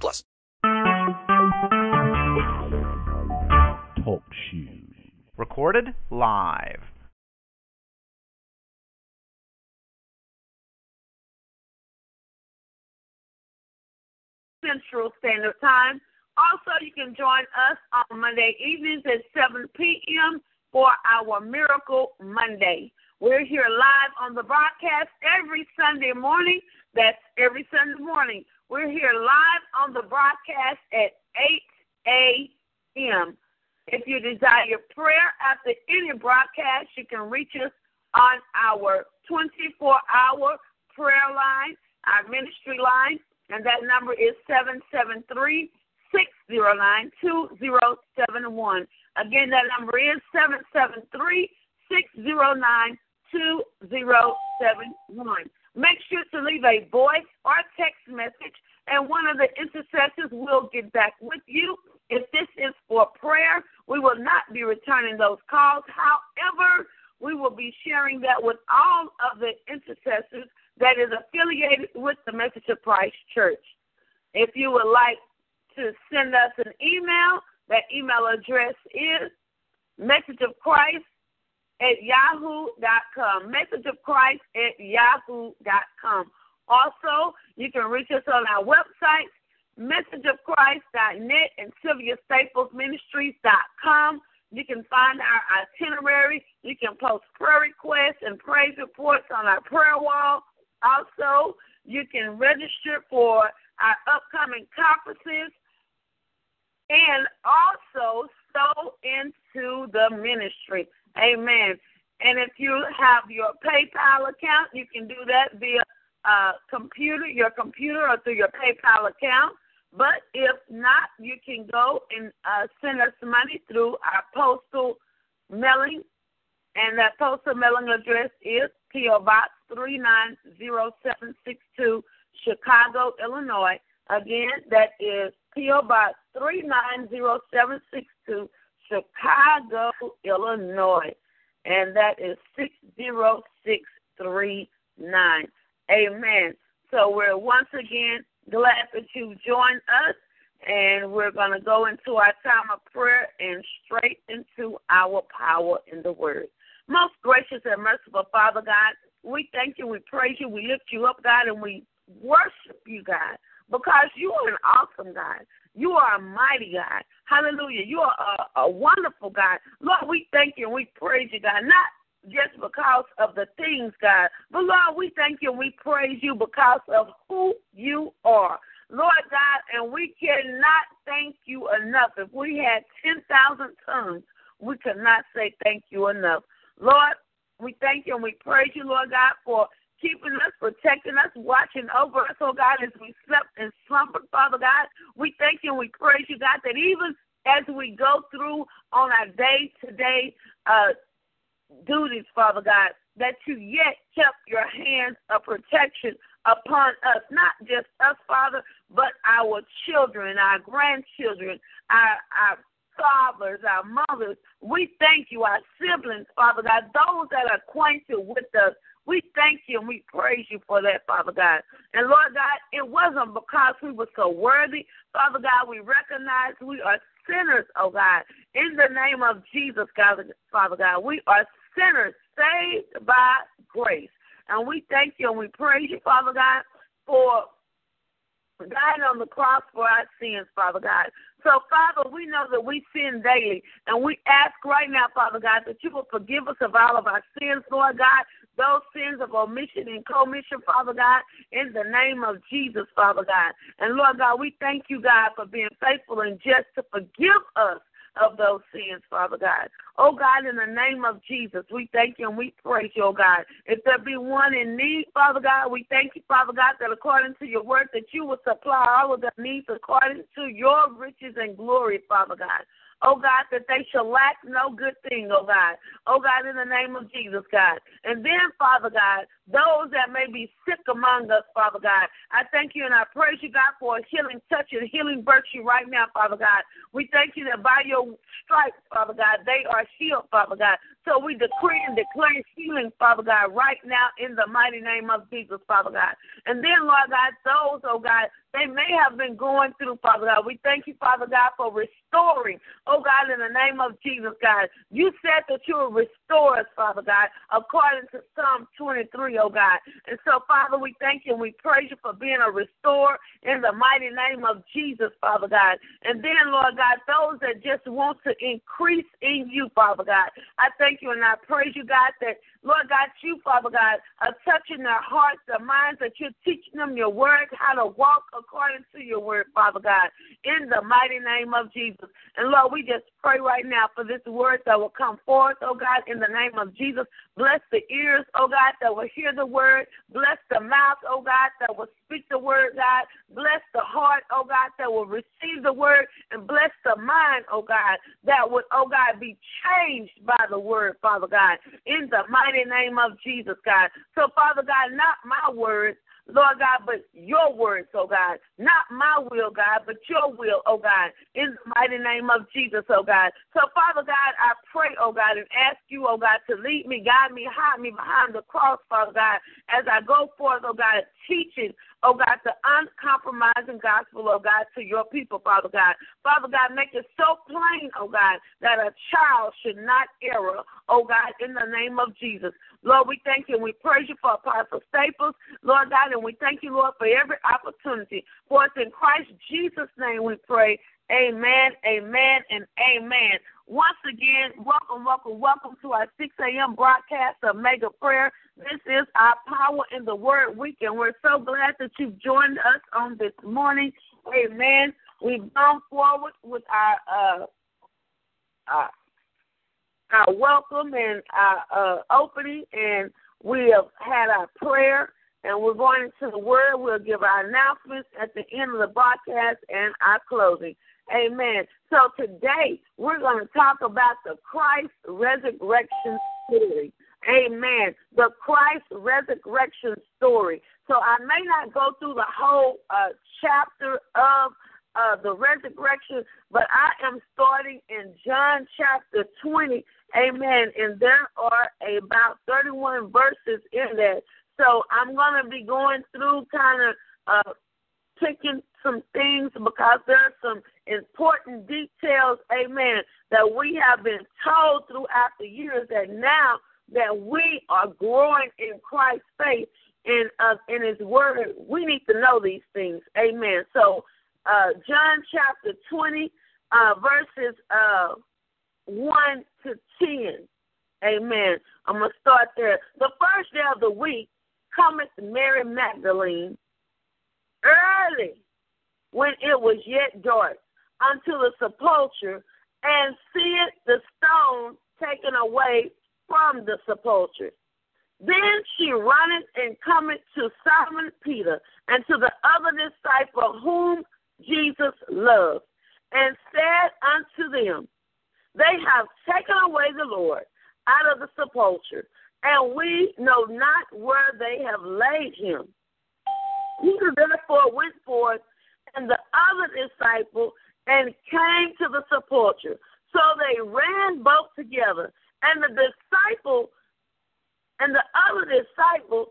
plus. Talk shoes. Recorded live. Central Standard Time. Also, you can join us on Monday evenings at 7 p.m. for our Miracle Monday. We're here live on the broadcast every Sunday morning. That's every Sunday morning. We're here live on the broadcast at 8 a.m. If you desire prayer after any broadcast, you can reach us on our 24 hour prayer line, our ministry line, and that number is 773 609 2071. Again, that number is 773 609 2071. Make sure to leave a voice or text message, and one of the intercessors will get back with you. If this is for prayer, we will not be returning those calls. However, we will be sharing that with all of the intercessors that is affiliated with the Message of Christ Church. If you would like to send us an email. That email address is message of Christ at yahoo.com. Message of Christ at yahoo.com. Also, you can reach us on our website, messageofchrist.net and SylviaStaplesMinistries.com. You can find our itinerary. You can post prayer requests and praise reports on our prayer wall. Also, you can register for our upcoming conferences and also sow into the ministry. Amen. And if you have your PayPal account, you can do that via uh, computer, your computer, or through your PayPal account. But if not, you can go and uh, send us money through our postal mailing. And that postal mailing address is P.O. Box 390762, Chicago, Illinois. Again, that is P.O. Box 390762, Chicago, Illinois. And that is 60639. Amen. So we're once again glad that you joined us. And we're going to go into our time of prayer and straight into our power in the Word. Most gracious and merciful Father God, we thank you, we praise you, we lift you up, God, and we worship you, God because you are an awesome God. You are a mighty God. Hallelujah. You are a, a wonderful God. Lord, we thank you and we praise you, God, not just because of the things, God, but Lord, we thank you and we praise you because of who you are. Lord God, and we cannot thank you enough. If we had 10,000 tongues, we could not say thank you enough. Lord, we thank you and we praise you, Lord God, for keeping us, protecting us, watching over us, oh God, as we slept and slumbered, Father God. We thank you and we praise you, God, that even as we go through on our day to day uh, duties, Father God, that you yet kept your hands of protection upon us, not just us, Father, but our children, our grandchildren, our, our fathers, our mothers. We thank you, our siblings, Father God, those that are acquainted with us. We thank you and we praise you for that, Father God. And Lord God, it wasn't because we were so worthy. Father God, we recognize we are sinners, oh God. In the name of Jesus, God, Father God, we are sinners saved by grace. And we thank you and we praise you, Father God, for dying on the cross for our sins, Father God. So, Father, we know that we sin daily, and we ask right now, Father God, that you will forgive us of all of our sins, Lord God, those sins of omission and commission, Father God, in the name of Jesus, Father God. And Lord God, we thank you, God, for being faithful and just to forgive us of those sins, Father God. Oh God, in the name of Jesus, we thank you and we praise you, oh God. If there be one in need, Father God, we thank you, Father God, that according to your word that you will supply all of their needs according to your riches and glory, Father God. Oh God, that they shall lack no good thing, oh God. Oh God, in the name of Jesus, God. And then, Father God, those that may be sick among us, Father God, I thank you and I praise you, God, for a healing touch and healing virtue right now, Father God. We thank you that by your stripes, Father God, they are healed, Father God. So we decree and declare healing, Father God, right now in the mighty name of Jesus, Father God. And then, Lord God, those, oh God, they may have been going through, Father God. We thank you, Father God, for restoring, oh God, in the name of Jesus, God. You said that you will restore us, Father God, according to Psalm 23, oh God. And so, Father, we thank you and we praise you for being a restorer in the mighty name of Jesus, Father God. And then, Lord God, those that just want to increase in you, Father God, I thank you and I praise you, God, that Lord God, you, Father God, are touching their hearts, their minds, that you're teaching them your word, how to walk according to your word, Father God, in the mighty name of Jesus. And Lord, we just pray right now for this word that will come forth, oh God, in the name of Jesus. Bless the ears, oh God, that will hear the word. Bless the mouth, oh God, that will speak the word, God. Bless the heart, oh God, that will receive the word. And bless the mind, oh God, that would, oh God, be changed by the word, Father God, in the mighty name of Jesus, God. So, Father God, not my words, Lord God, but your words, oh God. Not my will, God, but your will, oh God. In the mighty name of Jesus, oh God. So, Father God, I pray, oh God, and ask you, oh God, to lead me, guide me, hide me behind the cross, Father God, as I go forth, oh God, teaching, oh God, the uncompromising gospel, oh God, to your people, Father God. Father God, make it so plain, oh God, that a child should not err, oh God, in the name of Jesus. Lord, we thank you and we praise you for Apostle Staples, Lord God, and we thank you, Lord, for every opportunity. For it's in Christ Jesus' name we pray. Amen, amen, and amen. Once again, welcome, welcome, welcome to our 6 a.m. broadcast of Mega Prayer. This is our Power in the Word week, and we're so glad that you've joined us on this morning. Amen. We've gone forward with our uh, uh, our welcome and our uh, opening, and we have had our prayer, and we're going into the Word. We'll give our announcements at the end of the broadcast and our closing. Amen. So today we're going to talk about the Christ resurrection story. Amen. The Christ resurrection story. So I may not go through the whole uh, chapter of uh, the resurrection, but I am starting in John chapter 20. Amen. And there are about 31 verses in there. So I'm going to be going through kind of uh, picking some things because there are some important details, amen, that we have been told throughout the years that now that we are growing in Christ's faith in uh, in His Word, we need to know these things, amen. So, uh, John chapter twenty, uh, verses uh, one to ten, amen. I'm gonna start there. The first day of the week cometh Mary Magdalene early when it was yet dark unto the sepulchre and seeth the stone taken away from the sepulchre. Then she runneth and cometh to Simon Peter and to the other disciple whom Jesus loved, and said unto them, They have taken away the Lord out of the sepulchre, and we know not where they have laid him. Peter therefore went forth and the other disciple and came to the sepulchre. So they ran both together. And the disciple and the other disciple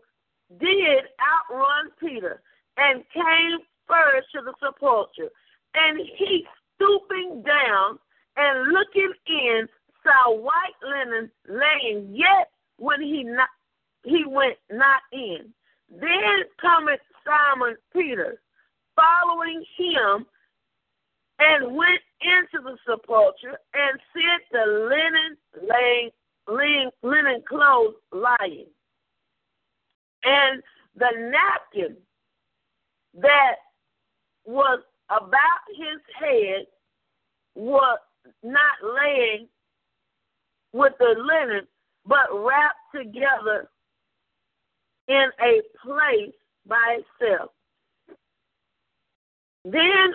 did outrun Peter and came first to the sepulchre. And he, stooping down and looking in, saw white linen laying, yet when he not he went not in. Then cometh Simon Peter, following him, and went into the sepulchre and set the linen laying, laying linen clothes lying, and the napkin that was about his head was not laying with the linen, but wrapped together in a place by itself. Then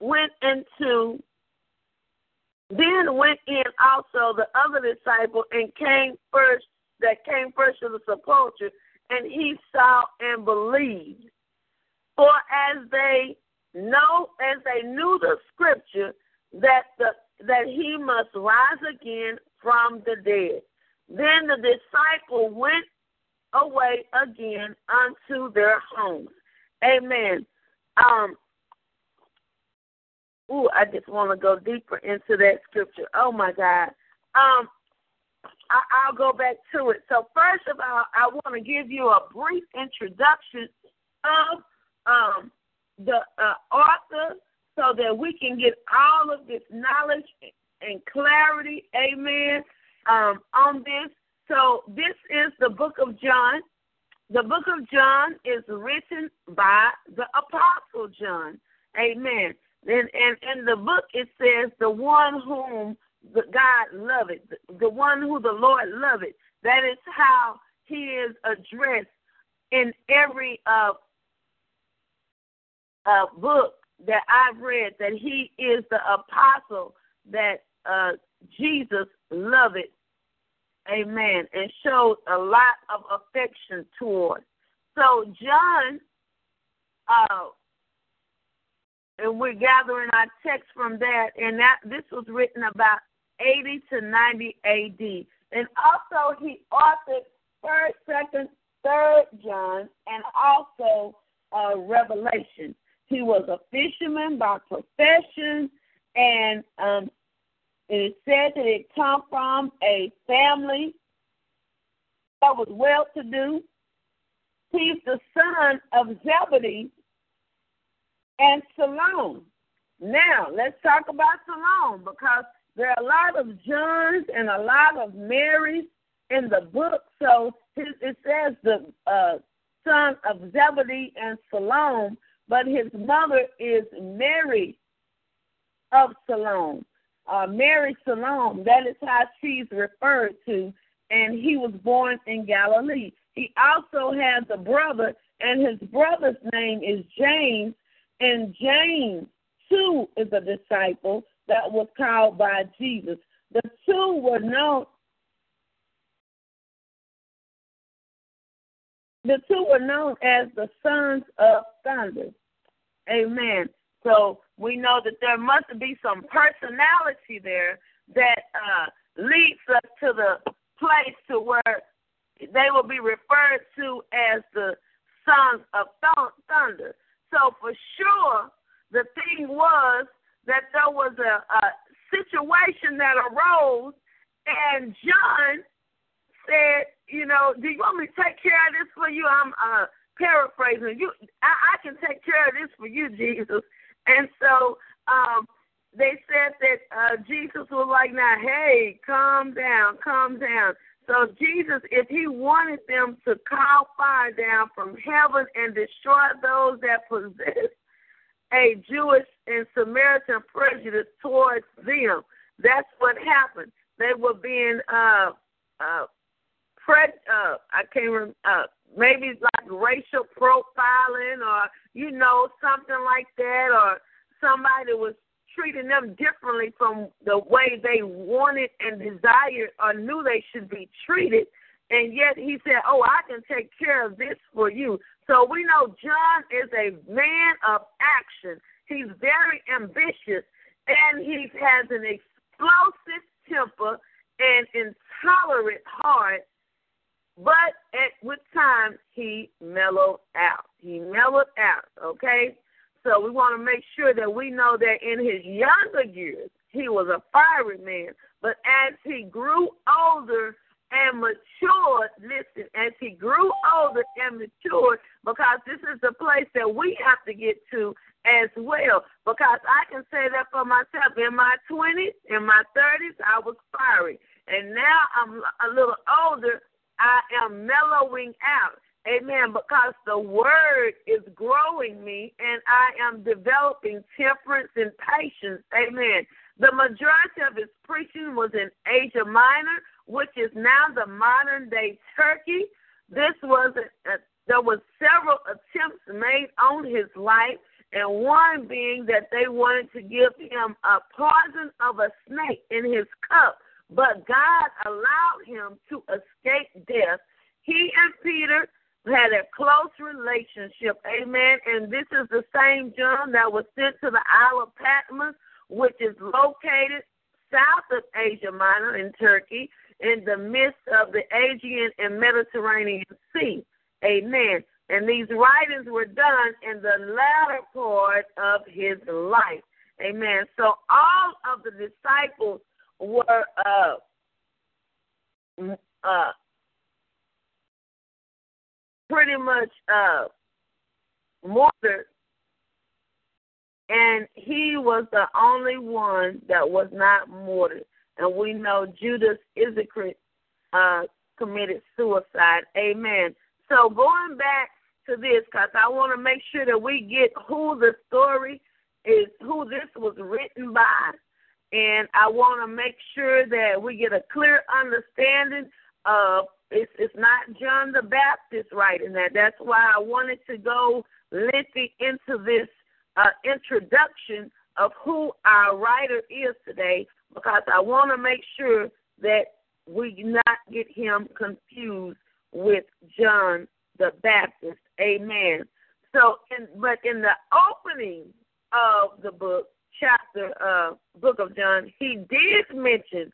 went into then went in also the other disciple and came first that came first to the sepulchre, and he saw and believed. For as they know as they knew the scripture that the that he must rise again from the dead. Then the disciple went away again unto their homes. Amen. Um, ooh, I just want to go deeper into that scripture. Oh my God. Um, I, I'll go back to it. So first of all, I want to give you a brief introduction of um, the uh, author so that we can get all of this knowledge and clarity, amen, um, on this. So this is the book of John. The book of John is written by the apostle John. Amen. And, and in the book it says the one whom the God loved, the one who the Lord loved. That is how he is addressed in every uh, uh, book that I've read that he is the apostle that uh, Jesus loved. Amen. And showed a lot of affection toward. So John, uh, and we're gathering our text from that, and that this was written about 80 to 90 A.D. And also he authored Third, Second, Third John, and also uh, Revelation. He was a fisherman by profession, and um, it said that it come from a family that was well to do. He's the son of Zebedee and Salome. Now, let's talk about Salome because there are a lot of Johns and a lot of Marys in the book. So it says the uh, son of Zebedee and Salome, but his mother is Mary of Salome. Uh, Mary Salome, that is how she's referred to, and he was born in Galilee. He also has a brother, and his brother's name is James, and James, too, is a disciple that was called by Jesus. The two were known. The two were known as the sons of thunder. Amen. So we know that there must be some personality there that uh, leads us to the place to where they will be referred to as the sons of thunder. So for sure, the thing was that there was a, a situation that arose, and John said, "You know, do you want me to take care of this for you?" I'm uh, paraphrasing. You, I, I can take care of this for you, Jesus. And so um, they said that uh, Jesus was like, "Now, hey, calm down, calm down." So Jesus, if he wanted them to call fire down from heaven and destroy those that possess a Jewish and Samaritan prejudice towards them, that's what happened. They were being uh uh, pre- uh I can't remember uh maybe like racial profiling or you know something like that or somebody was treating them differently from the way they wanted and desired or knew they should be treated. And yet he said, Oh, I can take care of this for you. So we know John is a man of action. He's very ambitious and he has an explosive temper and intolerant heart. But at with time he mellowed out. He mellowed out, okay? So we want to make sure that we know that in his younger years, he was a fiery man. But as he grew older and matured, listen, as he grew older and matured, because this is the place that we have to get to as well. Because I can say that for myself. In my 20s, in my 30s, I was fiery. And now I'm a little older, I am mellowing out. Amen. Because the word is growing me and I am developing temperance and patience. Amen. The majority of his preaching was in Asia Minor, which is now the modern day Turkey. This was a, a, there was several attempts made on his life, and one being that they wanted to give him a poison of a snake in his cup, but God allowed him to escape death. He and Peter had a close relationship, amen. And this is the same John that was sent to the Isle of Patmos, which is located south of Asia Minor in Turkey, in the midst of the Aegean and Mediterranean Sea. Amen. And these writings were done in the latter part of his life. Amen. So all of the disciples were uh, uh, pretty much uh, martyred, and he was the only one that was not martyred. And we know Judas Iscariot uh, committed suicide. Amen. So going back to this, because I want to make sure that we get who the story is, who this was written by, and I want to make sure that we get a clear understanding of it's it's not John the Baptist writing that. That's why I wanted to go lengthy into this uh, introduction of who our writer is today, because I want to make sure that we not get him confused with John the Baptist. Amen. So, in, but in the opening of the book, chapter, uh, book of John, he did mention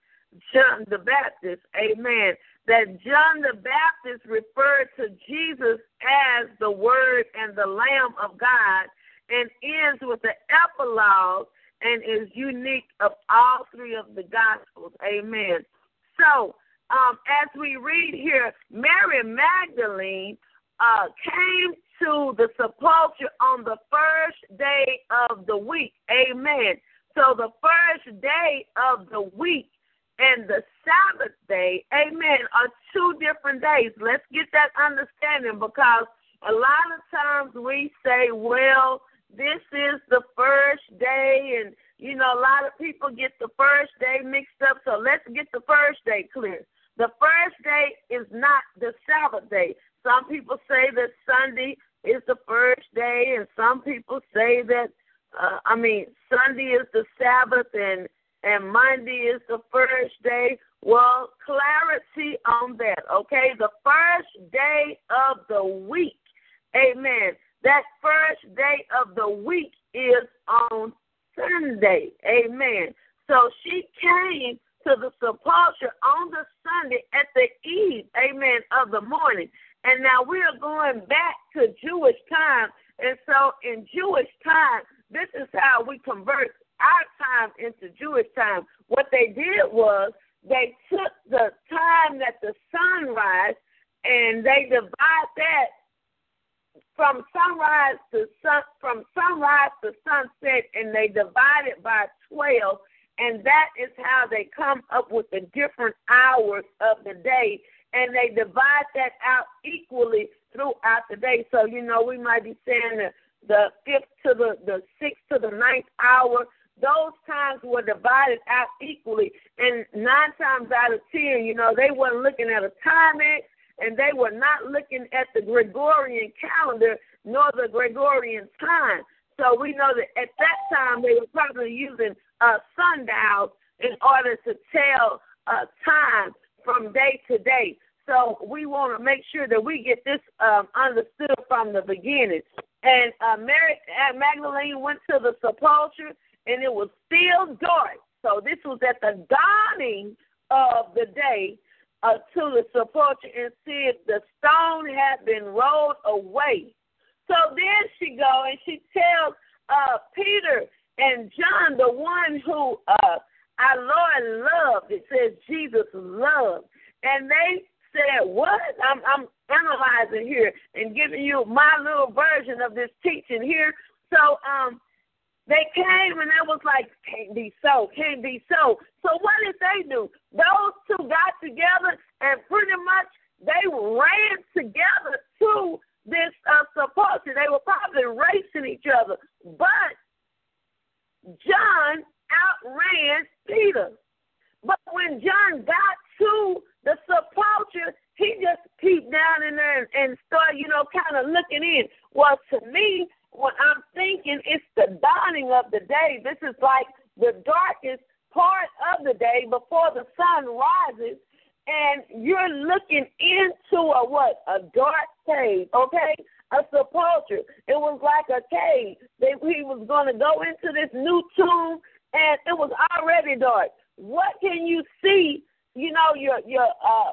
John the Baptist. Amen that John the Baptist referred to Jesus as the Word and the Lamb of God and ends with the epilogue and is unique of all three of the Gospels. Amen. So, um, as we read here, Mary Magdalene uh, came to the sepulchre on the first day of the week. Amen. So, the first day of the week and the Sabbath day, amen, are two different days. Let's get that understanding because a lot of times we say, well, this is the first day, and you know, a lot of people get the first day mixed up. So let's get the first day clear. The first day is not the Sabbath day. Some people say that Sunday is the first day, and some people say that, uh, I mean, Sunday is the Sabbath, and and Monday is the first day. Well, clarity on that, okay? The first day of the week, amen. That first day of the week is on Sunday, amen. So she came to the sepulchre on the Sunday at the eve, amen, of the morning. And now we are going back to Jewish time. And so in Jewish time, this is how we convert our time into Jewish time, what they did was they took the time that the sun rise and they divide that from sunrise to sun from sunrise to sunset and they divide it by twelve and that is how they come up with the different hours of the day and they divide that out equally throughout the day. So, you know, we might be saying the, the fifth to the, the sixth to the ninth hour those times were divided out equally. And nine times out of ten, you know, they weren't looking at a Timex and they were not looking at the Gregorian calendar nor the Gregorian time. So we know that at that time they were probably using uh, sundials in order to tell uh, time from day to day. So we want to make sure that we get this um, understood from the beginning. And uh, Mary uh, Magdalene went to the sepulchre and it was still dark. So this was at the dawning of the day uh, to the sepulchre and said the stone had been rolled away. So then she go and she tells uh, Peter and John, the one who uh, our Lord loved. It says Jesus loved, and they said, "What?" I'm, I'm analyzing here and giving you my little version of this teaching here. So, um, they came and it was like, can't be so, can't be so. So what did they do? Those two got together and pretty much they ran together to this uh, sepulchre. They were probably racing each other. But John outran Peter. But when John got to the sepulchre, he just peeped down in there and, and started, you know, kind of looking in. Well, to me, what I'm thinking, it's the dawning of the day. This is like the darkest part of the day before the sun rises, and you're looking into a what? A dark cave, okay? A sepulcher. It was like a cave. They, he was going to go into this new tomb, and it was already dark. What can you see? You know, your your uh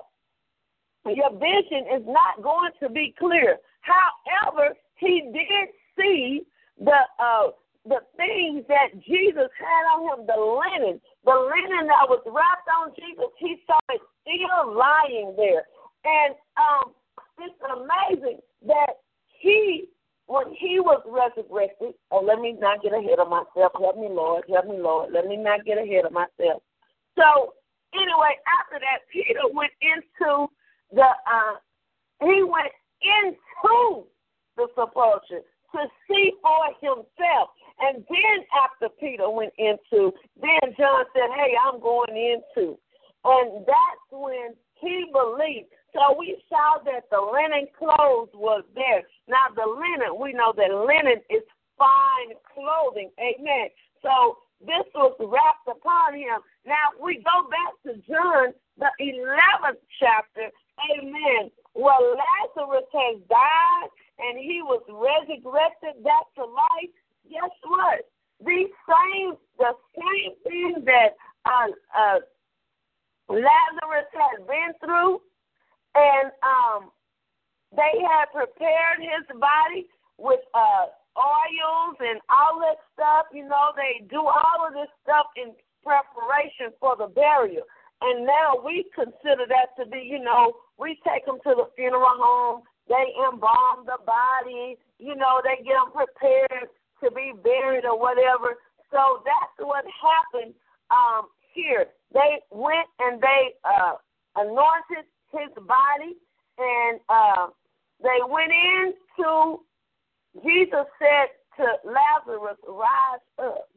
your vision is not going to be clear. However, he did see the uh the things that Jesus had on him, the linen, the linen that was wrapped on Jesus, he saw it still lying there. And um, it's amazing that he, when he was resurrected, oh, let me not get ahead of myself. Help me, Lord. Help me, Lord. Let me not get ahead of myself. So, anyway, after that, Peter went into the, uh, he went into the sepulchre to see for himself. And then after Peter went into, then John said, Hey, I'm going into. And that's when he believed. So we saw that the linen clothes was there. Now the linen, we know that linen is fine clothing. Amen. So this was wrapped upon him. Now we go back to John, the eleventh chapter. Amen. Well, Lazarus has died and he was resurrected back to life guess what? These same, the same thing that uh, uh, Lazarus had been through, and um, they had prepared his body with uh, oils and all that stuff. You know, they do all of this stuff in preparation for the burial. And now we consider that to be, you know, we take them to the funeral home, they embalm the body, you know, they get them prepared to be buried or whatever. So that's what happened um, here. They went and they uh, anointed his body, and uh, they went into. Jesus said to Lazarus, "Rise up,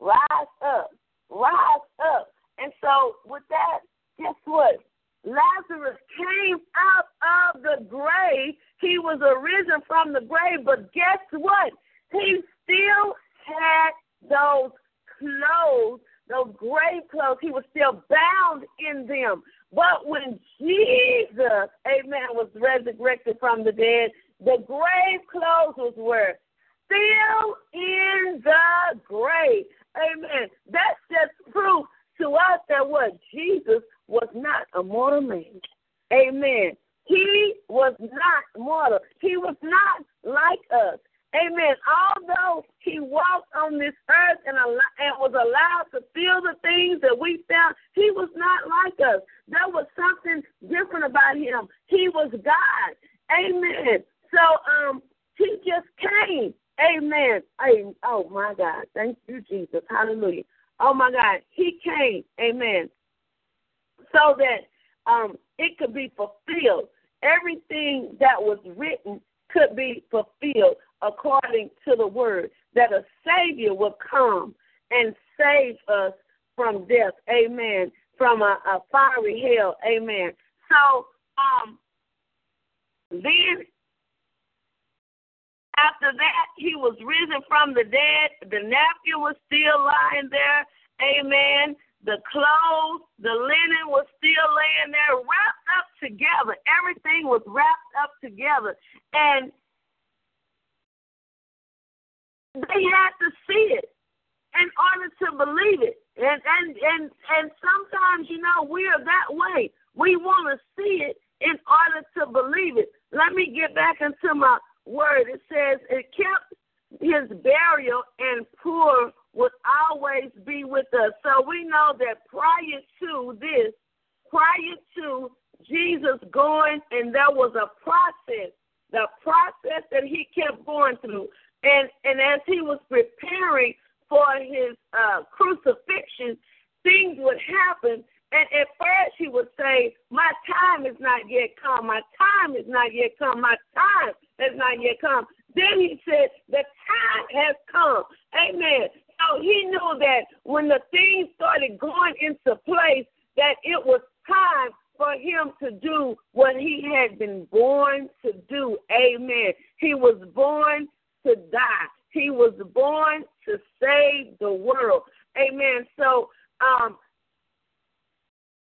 rise up, rise up." And so, with that, guess what? Lazarus came out of the grave. He was arisen from the grave, but guess what? He still had those clothes, those grave clothes. He was still bound in them. But when Jesus, amen, was resurrected from the dead, the grave clothes was where? Still in the grave. Amen. That's just proof to us that what Jesus was not a mortal man. Amen. He was not mortal. He was not like us. Amen. Although he walked on this earth and, allowed to feel the things that we felt, he was not like us. There was something different about him. He was God. Amen. So um, he just came. Amen. Oh my God. Thank you, Jesus. Hallelujah. Oh my God. He came. Amen. So that um, it could be fulfilled. Everything that was written could be fulfilled according to the word, that a Savior would come and save us from death. Amen. From a, a fiery hell. Amen. So, um, then after that, he was risen from the dead. The nephew was still lying there. Amen. The clothes, the linen was still laying there, wrapped up together. Everything was wrapped up together. And they had to see it in order to believe it. And and and and sometimes, you know, we are that way. We want to see it in order to believe it. Let me get back into my word. It says it kept his burial and poor would always be with us. So we know that prior to this, prior to Jesus going, and there was a process, the process that he kept going through. And and as he was preparing for his uh, crucifixion, things would happen, And at first he would say, My time is not yet come. My time is not yet come. My time has not yet come. Then he said, The time has come. Amen. So he knew that when the things started going into place, that it was time for him to do what he had been born to do. Amen. He was born to die. He was born to save the world. Amen. So um,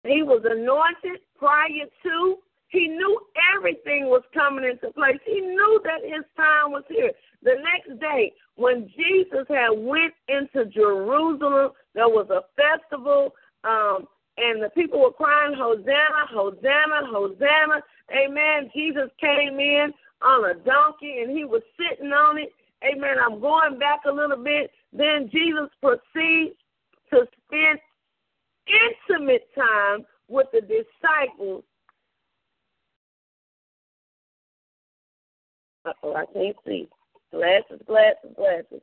he was anointed prior to. He knew everything was coming into place. He knew that his time was here. The next day, when Jesus had went into Jerusalem, there was a festival, um, and the people were crying, Hosanna, Hosanna, Hosanna. Amen. Jesus came in on a donkey, and he was sitting on it. Amen. I'm going back a little bit. Then Jesus proceeds to spend intimate time with the disciples. Oh, I can't see. Glasses, glasses, glasses.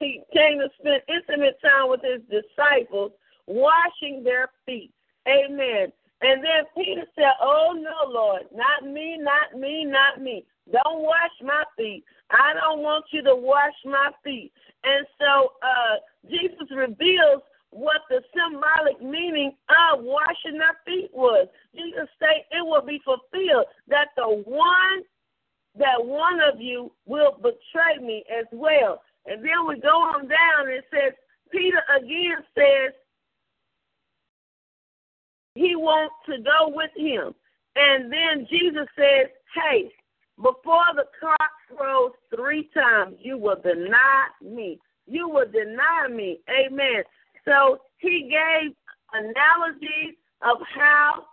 He came to spend intimate time with his disciples, washing their feet. Amen. And then Peter said, Oh, no, Lord, not me, not me, not me. Don't wash my feet. I don't want you to wash my feet. And so uh, Jesus reveals what the symbolic meaning of washing their feet was. Jesus said it will be fulfilled that the one that one of you will betray me as well. And then we go on down and it says Peter again says he wants to go with him. And then Jesus says, Hey, before the cock crows three times, you will deny me. You will deny me. Amen. So he gave analogies of how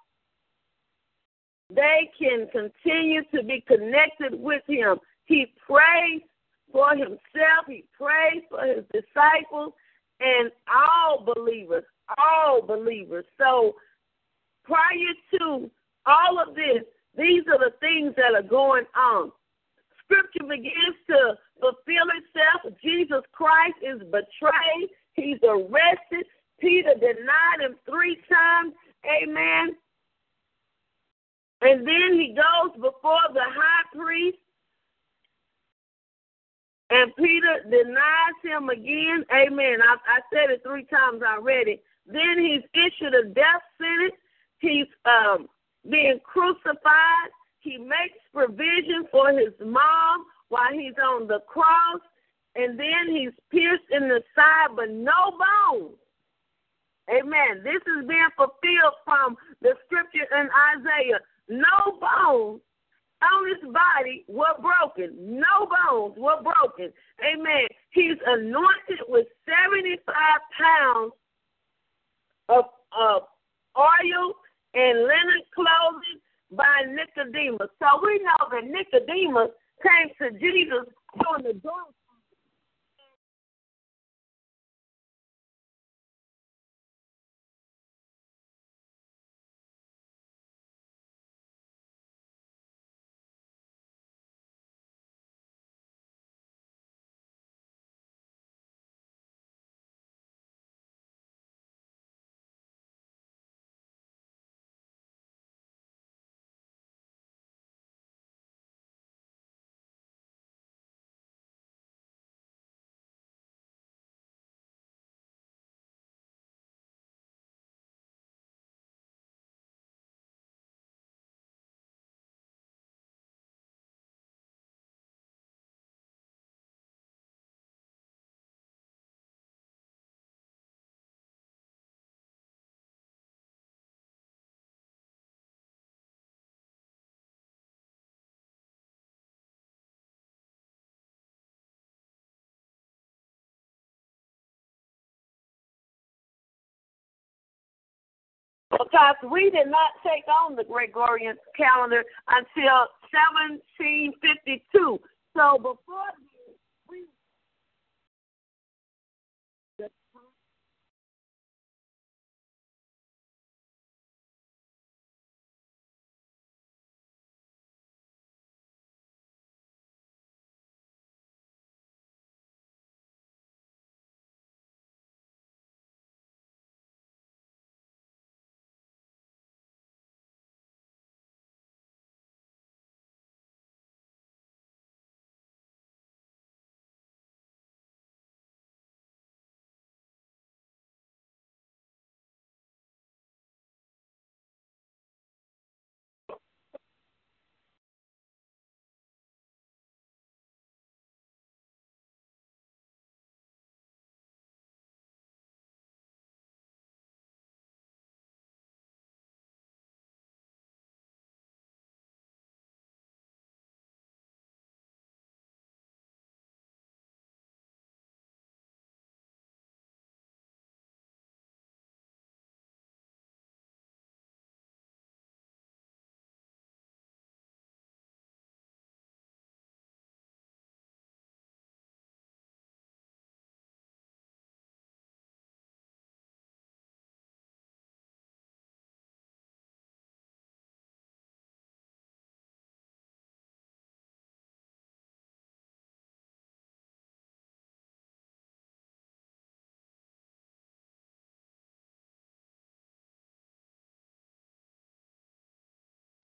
they can continue to be connected with him. He prayed for himself, he prayed for his disciples, and all believers, all believers. So prior to all of this, these are the things that are going on. Scripture begins to fulfill itself. Jesus Christ is betrayed. He's arrested. Peter denied him three times. Amen. And then he goes before the high priest. And Peter denies him again. Amen. I, I said it three times already. Then he's issued a death sentence. He's um, being crucified. He makes provision for his mom while he's on the cross. And then he's pierced in the side, but no bones. Amen. This is being fulfilled from the scripture in Isaiah no bones on his body were broken. No bones were broken. Amen. He's anointed with 75 pounds of, of oil and linen clothing by Nicodemus. So we know that Nicodemus came to Jesus on the door because we did not take on the Gregorian calendar until 1752. So before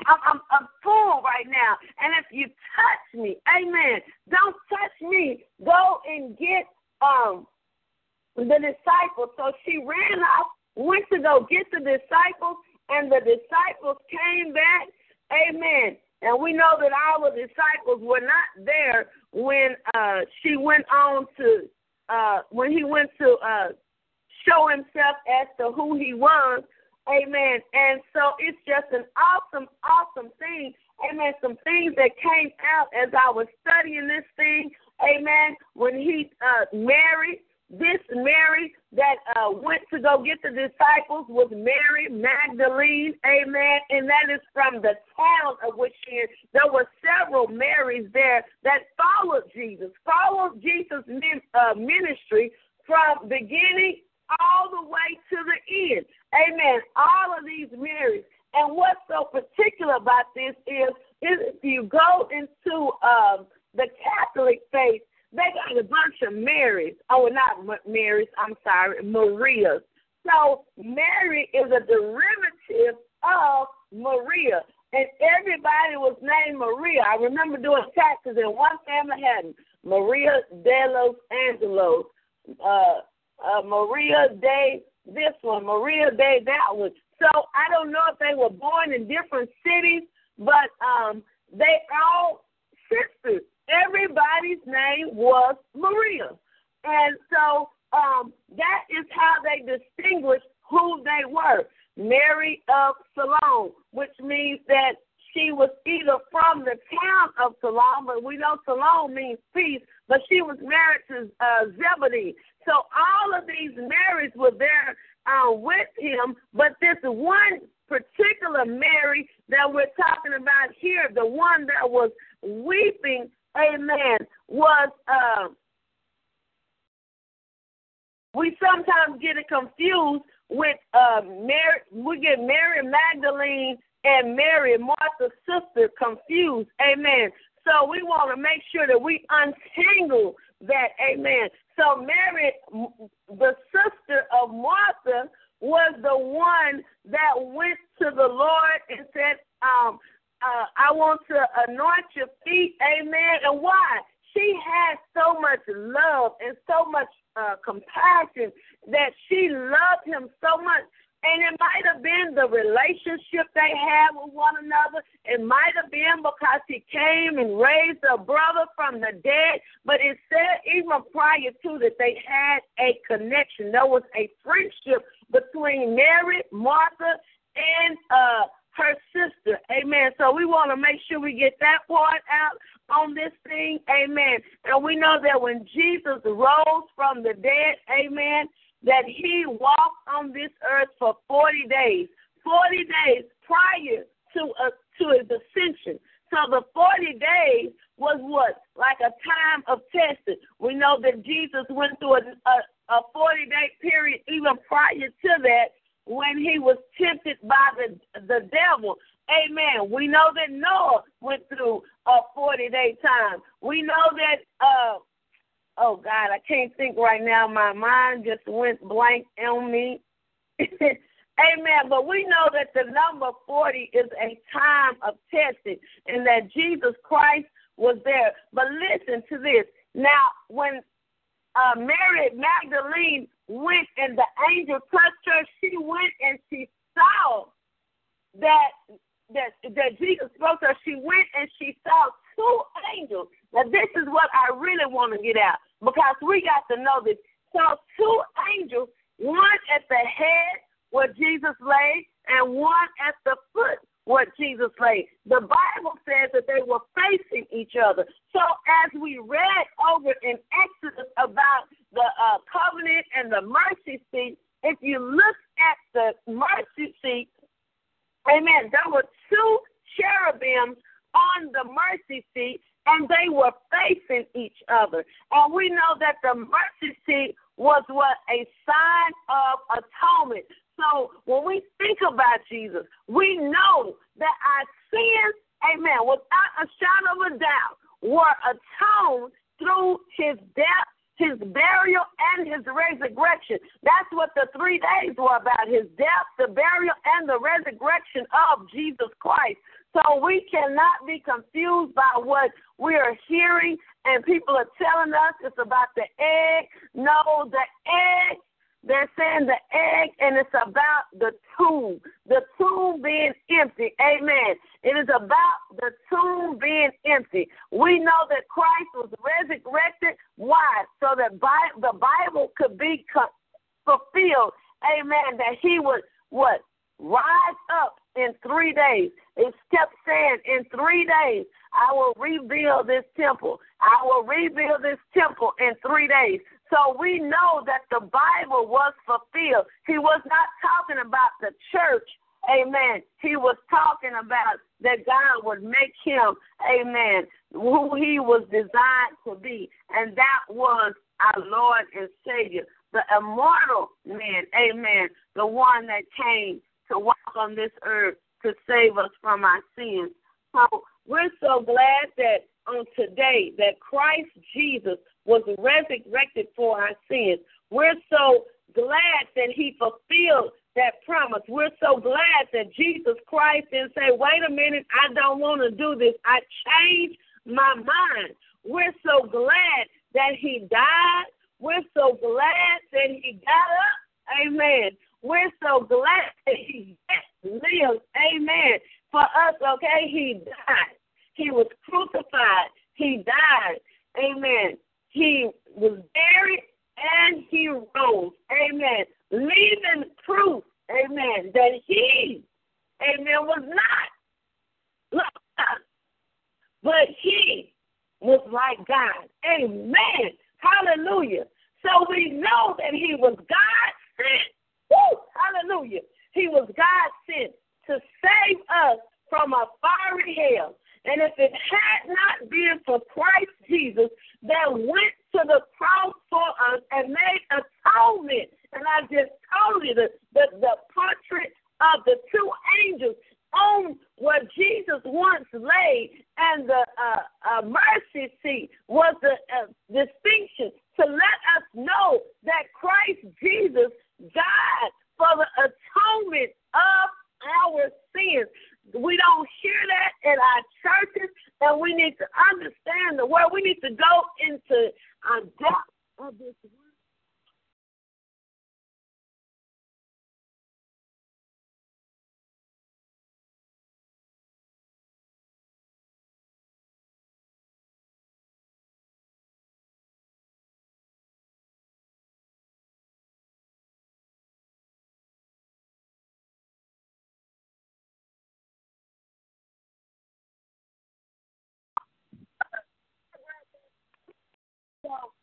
I'm, I'm, I'm full right now. And if you touch me, amen, don't touch me. Go and get um the disciples. So she ran off, went to go get the disciples, and the disciples came back. Amen. And we know that our disciples were not there when uh, she went on to uh, when he went to uh, show himself as to who he was. Amen. And so it's just an awesome, awesome thing. Amen. Some things that came out as I was studying this thing. Amen. When he uh, married this Mary that uh, went to go get the disciples was Mary Magdalene, amen, and that is from the town of which she is. There were several Marys there that followed Jesus, followed Jesus' uh, ministry from beginning all the way to the end. Amen. All of these Marys. And what's so particular about this is, is if you go into um, the Catholic faith, they got a bunch of Marys. Oh, not Marys. I'm sorry, Marias. So Mary is a derivative of Maria, and everybody was named Maria. I remember doing taxes, and one family had Maria de los Angelos, uh, uh, Maria de this one, Maria de that one. So I don't know if they were born in different cities, but um, they all sisters everybody's name was Maria. And so um, that is how they distinguished who they were. Mary of Salome, which means that she was either from the town of Salome, but we know Salome means peace, but she was married to uh, Zebedee. So all of these Marys were there uh, with him, but this one particular Mary that we're talking about here, the one that was weeping amen, was uh, we sometimes get it confused with uh, Mary. We get Mary Magdalene and Mary Martha's sister confused. Amen. So we want to make sure that we untangle that. Amen. So Mary, the sister of Martha, was the one that went to the Lord and said, um, uh, I want to anoint your feet. Amen. And why? She had so much love and so much uh, compassion that she loved him so much. And it might have been the relationship they had with one another. It might have been because he came and raised a brother from the dead. But it said even prior to that they had a connection. There was a friendship between Mary, Martha, and uh, her sister. Amen. So we want to make sure we get that part out on this thing. Amen. And we know that when Jesus rose from the dead, amen, that he walked on this earth for 40 days. 40 days prior to a, uh, to his ascension. So the 40 days was what? Like a time of testing. We know that Jesus went through a, a, a 40 day period even prior to that when he was tempted by the the devil. Amen. We know that Noah went through a 40 day time. We know that, uh, oh God, I can't think right now. My mind just went blank on me. Amen. But we know that the number 40 is a time of testing and that Jesus Christ was there. But listen to this. Now, when uh, Mary Magdalene went and the angel touched her, she went and she saw that that that Jesus spoke to her. She went and she saw two angels. Now this is what I really want to get out because we got to know this. So two angels, one at the head where Jesus lay, and one at the foot where Jesus laid. The Bible says that they were facing each other. So as we read over in Exodus about the uh, covenant and the mercy seat, if you look at the mercy seat, amen, there were two cherubims on the mercy seat and they were facing each other. And we know that the mercy seat was what? A sign of atonement. So when we think about Jesus, we know that our sins, amen, without a shadow of a doubt, were atoned through his death, his burial, and his resurrection. That's what the three days were about his death, the burial, and the resurrection of Jesus Christ. So we cannot be confused by what we are hearing and people are telling us it's about the egg. No, the egg they're saying the egg, and it's about the tomb. The tomb being empty. Amen. It is about the tomb being empty. We know that Christ was resurrected. Why? So that the Bible could be fulfilled. Amen. That he would what? Rise up in three days. It kept saying, in three days, I will rebuild this temple. I will rebuild this temple in three days. So we know that the Bible was fulfilled. He was not talking about the church, amen. He was talking about that God would make him, amen, who he was designed to be. And that was our Lord and Savior, the immortal man, amen, the one that came to walk on this earth to save us from our sins. So we're so glad that on today that Christ Jesus was resurrected for our sins. We're so glad that he fulfilled that promise. We're so glad that Jesus Christ didn't say, wait a minute, I don't want to do this. I changed my mind. We're so glad that he died. We're so glad that he got up. Amen. We're so glad that he lived. Amen. For us, okay, he died. He was crucified. He died. Amen. He was buried and he rose. Amen. Leaving proof, amen, that he, amen, was not but he was like God. Amen. Hallelujah. So we know that he was God. Woo, hallelujah. He was God sent to save us from a fiery hell. And if it had not been for Christ Jesus that went to the cross for us and made atonement, and I just told you the, the, the portrait of the two angels on where Jesus once lay, and the uh, uh, mercy seat was the uh, distinction to let us know that Christ Jesus died for the atonement of our sins. We don't hear that in our churches, and we need to understand the word. We need to go into a depth of this word.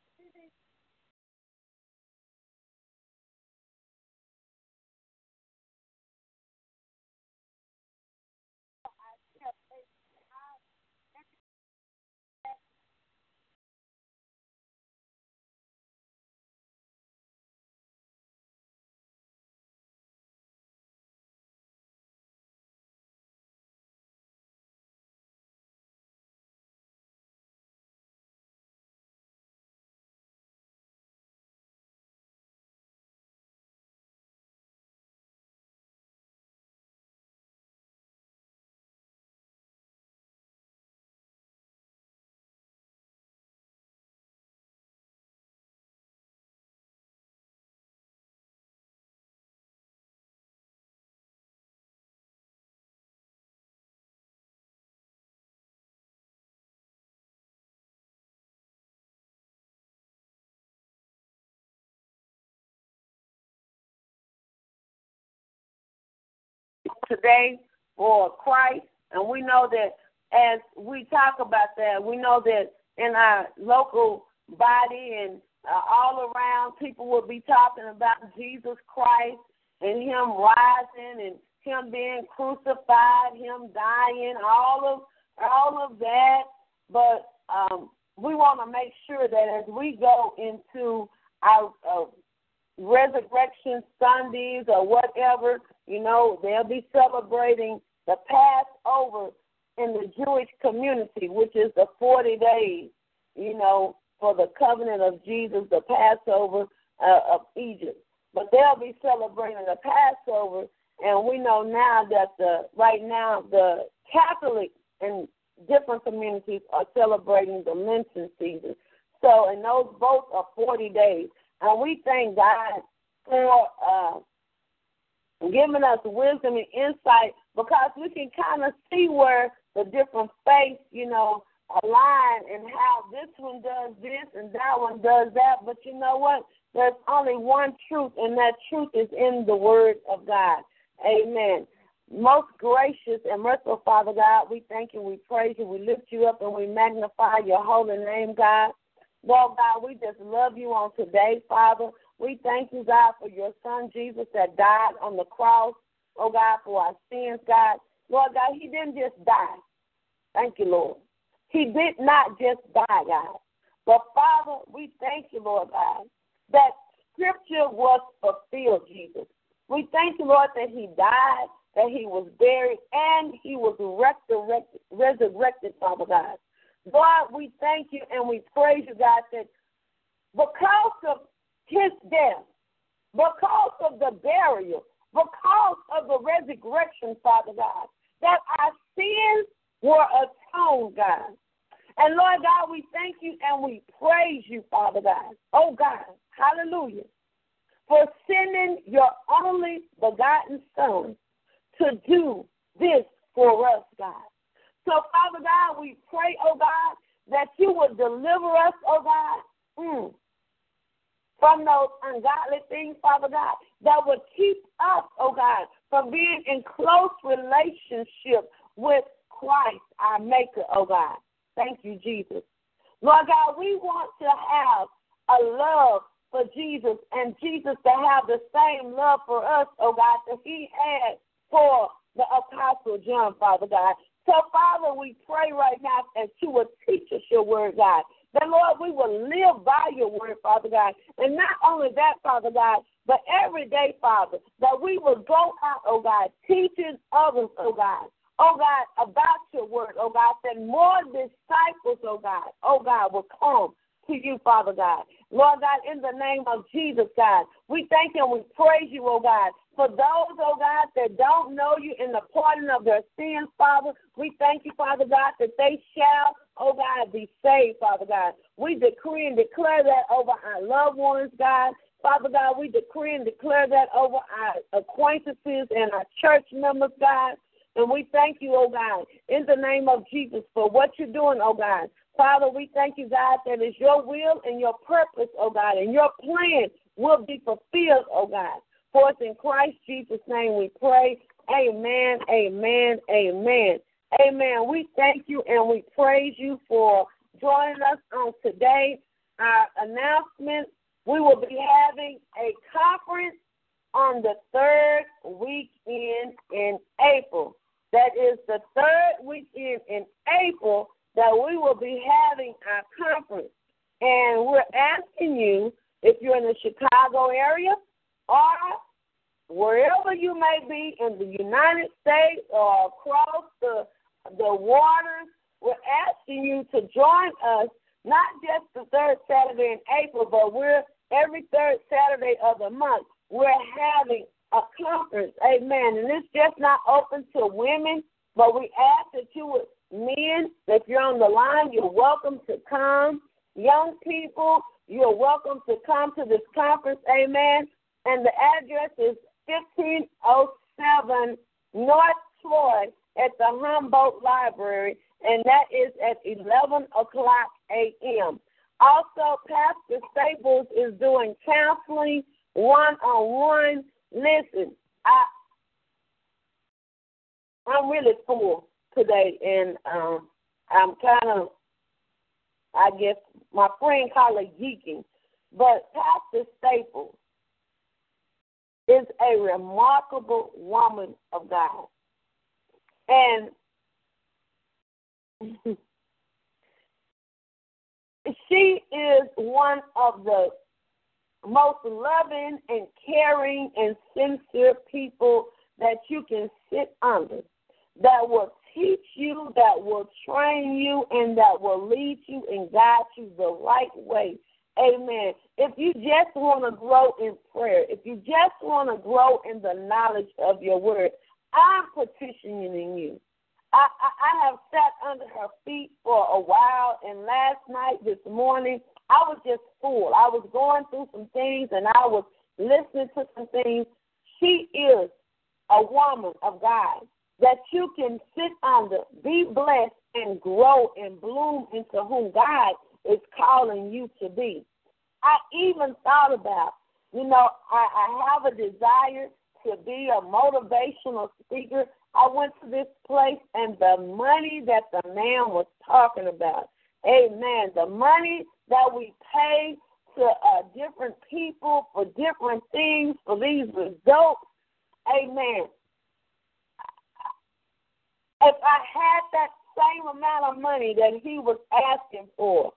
Today for Christ. And we know that as we talk about that, we know that in our local body and uh, all around, people will be talking about Jesus Christ and Him rising and Him being crucified, Him dying, all of all of that. But um, we want to make sure that as we go into our uh, resurrection Sundays or whatever, you know, they'll be celebrating the Passover in the Jewish community, which is the 40 days, you know, for the covenant of Jesus, the Passover uh, of Egypt. But they'll be celebrating the Passover, and we know now that the right now the Catholic and different communities are celebrating the Lenten season. So, and those both are 40 days. And we thank God for uh, giving us wisdom and insight because we can kind of see where the different faiths, you know, align and how this one does this and that one does that. But you know what? There's only one truth, and that truth is in the Word of God. Amen. Most gracious and merciful Father God, we thank you, we praise you, we lift you up, and we magnify your holy name, God. Lord God, we just love you on today, Father. We thank you, God, for your Son Jesus that died on the cross, oh God, for our sins, God. Lord God, he didn't just die. Thank you, Lord. He did not just die, God. But Father, we thank you, Lord God, that scripture was fulfilled, Jesus. We thank you, Lord, that he died, that he was buried, and he was resurrected, Father God. God, we thank you and we praise you, God, that because of his death, because of the burial, because of the resurrection, Father God, that our sins were atoned, God. And Lord God, we thank you and we praise you, Father God. Oh God, hallelujah, for sending your only begotten Son to do this for us, God. So, Father God, we pray, oh God, that you would deliver us, oh God, mm, from those ungodly things, Father God, that would keep us, oh God, from being in close relationship with Christ, our Maker, oh God. Thank you, Jesus. Lord God, we want to have a love for Jesus and Jesus to have the same love for us, oh God, that he had for the Apostle John, Father God. So, Father, we pray right now that you will teach us your word, God. That, Lord, we will live by your word, Father God. And not only that, Father God, but every day, Father, that we will go out, oh God, teaching others, oh God, oh God, about your word, oh God, that more disciples, oh God, oh God, will come to you, Father God. Lord God, in the name of Jesus, God, we thank you and we praise you, oh God. For those, oh God, that don't know you in the pardon of their sins, Father, we thank you, Father God, that they shall, oh God, be saved, Father God. We decree and declare that over our loved ones, God. Father God, we decree and declare that over our acquaintances and our church members, God. And we thank you, oh God, in the name of Jesus for what you're doing, oh God. Father, we thank you, God, that is your will and your purpose, oh God, and your plan will be fulfilled, oh God. For it's in Christ Jesus' name we pray. Amen, amen, amen. Amen. We thank you and we praise you for joining us on today. Our announcement we will be having a conference on the third weekend in April. That is the third weekend in April that we will be having our conference. And we're asking you if you're in the Chicago area or wherever you may be in the United States or across the the waters, we're asking you to join us not just the third Saturday in April, but we're every third Saturday of the month. We're having a conference, amen. And it's just not open to women, but we ask that you would men, if you're on the line, you're welcome to come. Young people, you're welcome to come to this conference, amen. And the address is 1507 North Troy at the Humboldt Library, and that is at 11 o'clock a.m. Also, Pastor Staples is doing counseling one on one. Listen, I I'm really full today, and um, I'm kind of, I guess, my friend called it geeking, but Pastor Staples is a remarkable woman of God. And she is one of the most loving and caring and sincere people that you can sit under that will teach you, that will train you, and that will lead you and guide you the right way. Amen. If you just want to grow in prayer, if you just want to grow in the knowledge of your word, I'm petitioning you. I, I, I have sat under her feet for a while, and last night, this morning, I was just full. I was going through some things, and I was listening to some things. She is a woman of God that you can sit under, be blessed, and grow and bloom into whom God is calling you to be. I even thought about, you know, I, I have a desire to be a motivational speaker. I went to this place and the money that the man was talking about, amen, the money that we pay to uh, different people for different things, for these results, amen. If I had that same amount of money that he was asking for,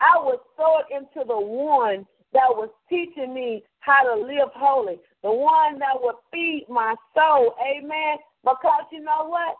I would throw it into the one that was teaching me how to live holy, the one that would feed my soul. Amen. Because you know what?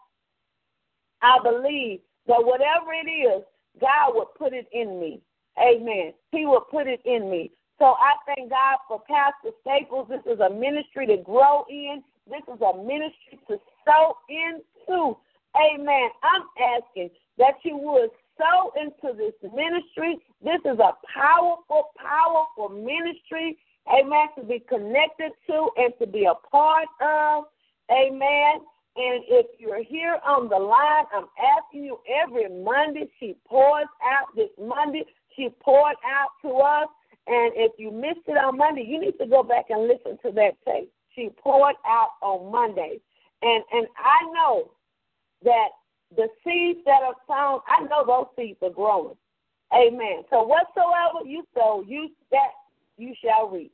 I believe that whatever it is, God would put it in me. Amen. He will put it in me. So I thank God for Pastor Staples. This is a ministry to grow in. This is a ministry to sow into. Amen. I'm asking that you would sow into this ministry. This is a powerful, powerful ministry. Amen. To be connected to and to be a part of. Amen. And if you're here on the line, I'm asking you every Monday, she pours out this Monday, she poured out to us. And if you missed it on Monday, you need to go back and listen to that tape. She poured out on Monday. And and I know that the seeds that are sown, I know those seeds are growing. Amen. So whatsoever you sow, you that you shall reap.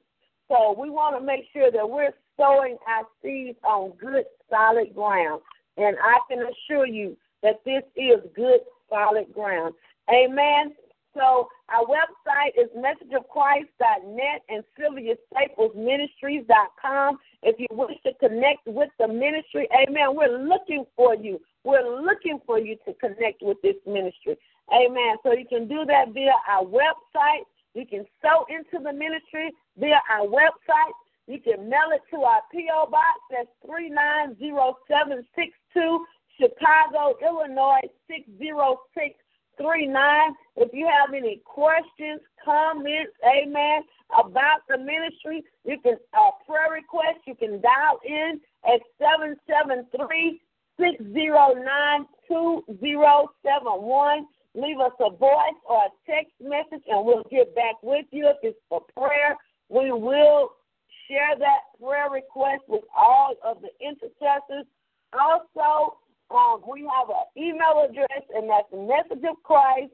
So we want to make sure that we're sowing our seeds on good, solid ground. And I can assure you that this is good, solid ground. Amen. So our website is messageofchrist.net and SylviaStaplesMinistries.com. If you wish to connect with the ministry, amen, we're looking for you. We're looking for you to connect with this ministry. Amen. So you can do that via our website. You can sow into the ministry via our website. You can mail it to our P.O. Box. That's 390762, Chicago, Illinois 60639. If you have any questions, comments, amen, about the ministry, you can uh, prayer request. You can dial in at 773 609 2071. Leave us a voice or a text message, and we'll get back with you. If it's for prayer, we will share that prayer request with all of the intercessors. Also, um, we have an email address, and that's message of Christ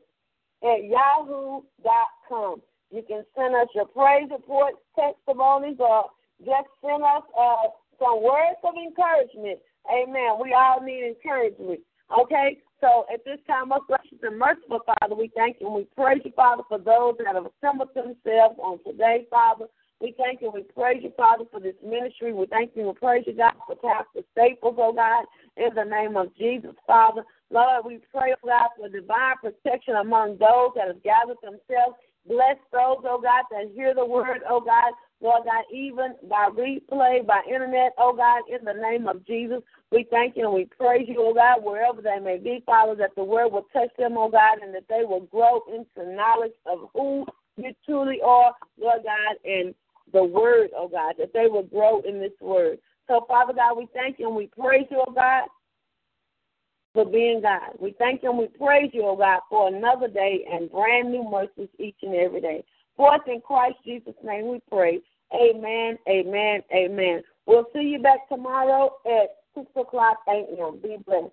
at yahoo.com. You can send us your praise reports, testimonies, or just send us uh, some words of encouragement. Amen. We all need encouragement. Okay? So at this time, most gracious and merciful Father, we thank you and we praise you, Father, for those that have assembled themselves on today, Father. We thank you and we praise you, Father, for this ministry. We thank you and we praise you, God, for Pastor Staples, oh God, in the name of Jesus, Father. Lord, we pray, oh God, for divine protection among those that have gathered themselves. Bless those, oh God, that hear the word, oh God, Lord God, even by replay, by internet, oh God, in the name of Jesus. We thank you and we praise you, oh God, wherever they may be, Father, that the word will touch them, oh God, and that they will grow into knowledge of who you truly are, Lord God, and the word, oh God, that they will grow in this word. So, Father God, we thank you and we praise you, oh God, for being God. We thank you and we praise you, oh God, for another day and brand new mercies each and every day. For us in Christ Jesus' name we pray. Amen, amen, amen. We'll see you back tomorrow at 6 o'clock a.m. Be blessed.